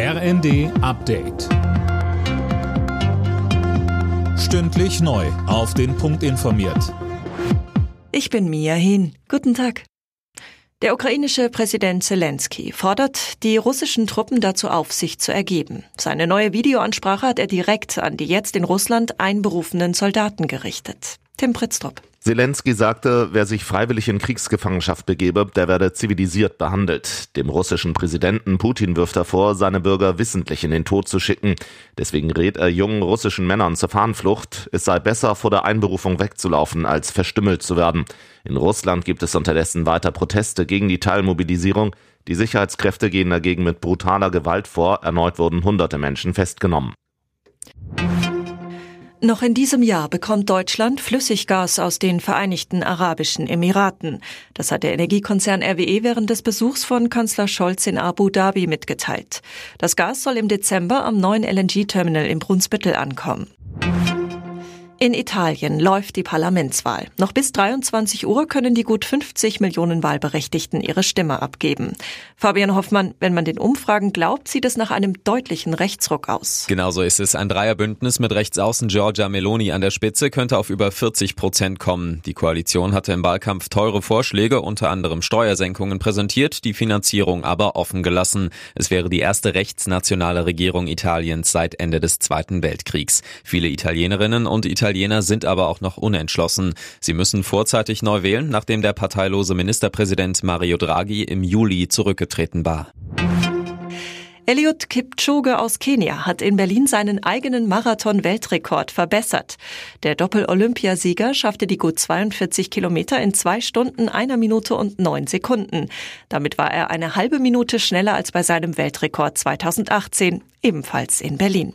RND Update. Stündlich neu. Auf den Punkt informiert. Ich bin Mia Hin. Guten Tag. Der ukrainische Präsident Zelensky fordert die russischen Truppen dazu auf, sich zu ergeben. Seine neue Videoansprache hat er direkt an die jetzt in Russland einberufenen Soldaten gerichtet. Tim Pritztrup. Zelensky sagte, wer sich freiwillig in Kriegsgefangenschaft begebe, der werde zivilisiert behandelt. Dem russischen Präsidenten Putin wirft er vor, seine Bürger wissentlich in den Tod zu schicken. Deswegen rät er jungen russischen Männern zur Fahnenflucht. Es sei besser, vor der Einberufung wegzulaufen, als verstümmelt zu werden. In Russland gibt es unterdessen weiter Proteste gegen die Teilmobilisierung. Die Sicherheitskräfte gehen dagegen mit brutaler Gewalt vor. Erneut wurden hunderte Menschen festgenommen. Noch in diesem Jahr bekommt Deutschland Flüssiggas aus den Vereinigten Arabischen Emiraten. Das hat der Energiekonzern RWE während des Besuchs von Kanzler Scholz in Abu Dhabi mitgeteilt. Das Gas soll im Dezember am neuen LNG-Terminal im Brunsbüttel ankommen. In Italien läuft die Parlamentswahl. Noch bis 23 Uhr können die gut 50 Millionen Wahlberechtigten ihre Stimme abgeben. Fabian Hoffmann, wenn man den Umfragen glaubt, sieht es nach einem deutlichen Rechtsruck aus. Genauso ist es. Ein Dreierbündnis mit Rechtsaußen Giorgia Meloni an der Spitze könnte auf über 40 Prozent kommen. Die Koalition hatte im Wahlkampf teure Vorschläge, unter anderem Steuersenkungen präsentiert, die Finanzierung aber offen gelassen. Es wäre die erste rechtsnationale Regierung Italiens seit Ende des Zweiten Weltkriegs. Viele Italienerinnen und Italiener Italiener sind aber auch noch unentschlossen. Sie müssen vorzeitig neu wählen, nachdem der parteilose Ministerpräsident Mario Draghi im Juli zurückgetreten war. Eliud Kipchoge aus Kenia hat in Berlin seinen eigenen Marathon-Weltrekord verbessert. Der Doppel-Olympiasieger schaffte die gut 42 Kilometer in zwei Stunden, einer Minute und neun Sekunden. Damit war er eine halbe Minute schneller als bei seinem Weltrekord 2018, ebenfalls in Berlin.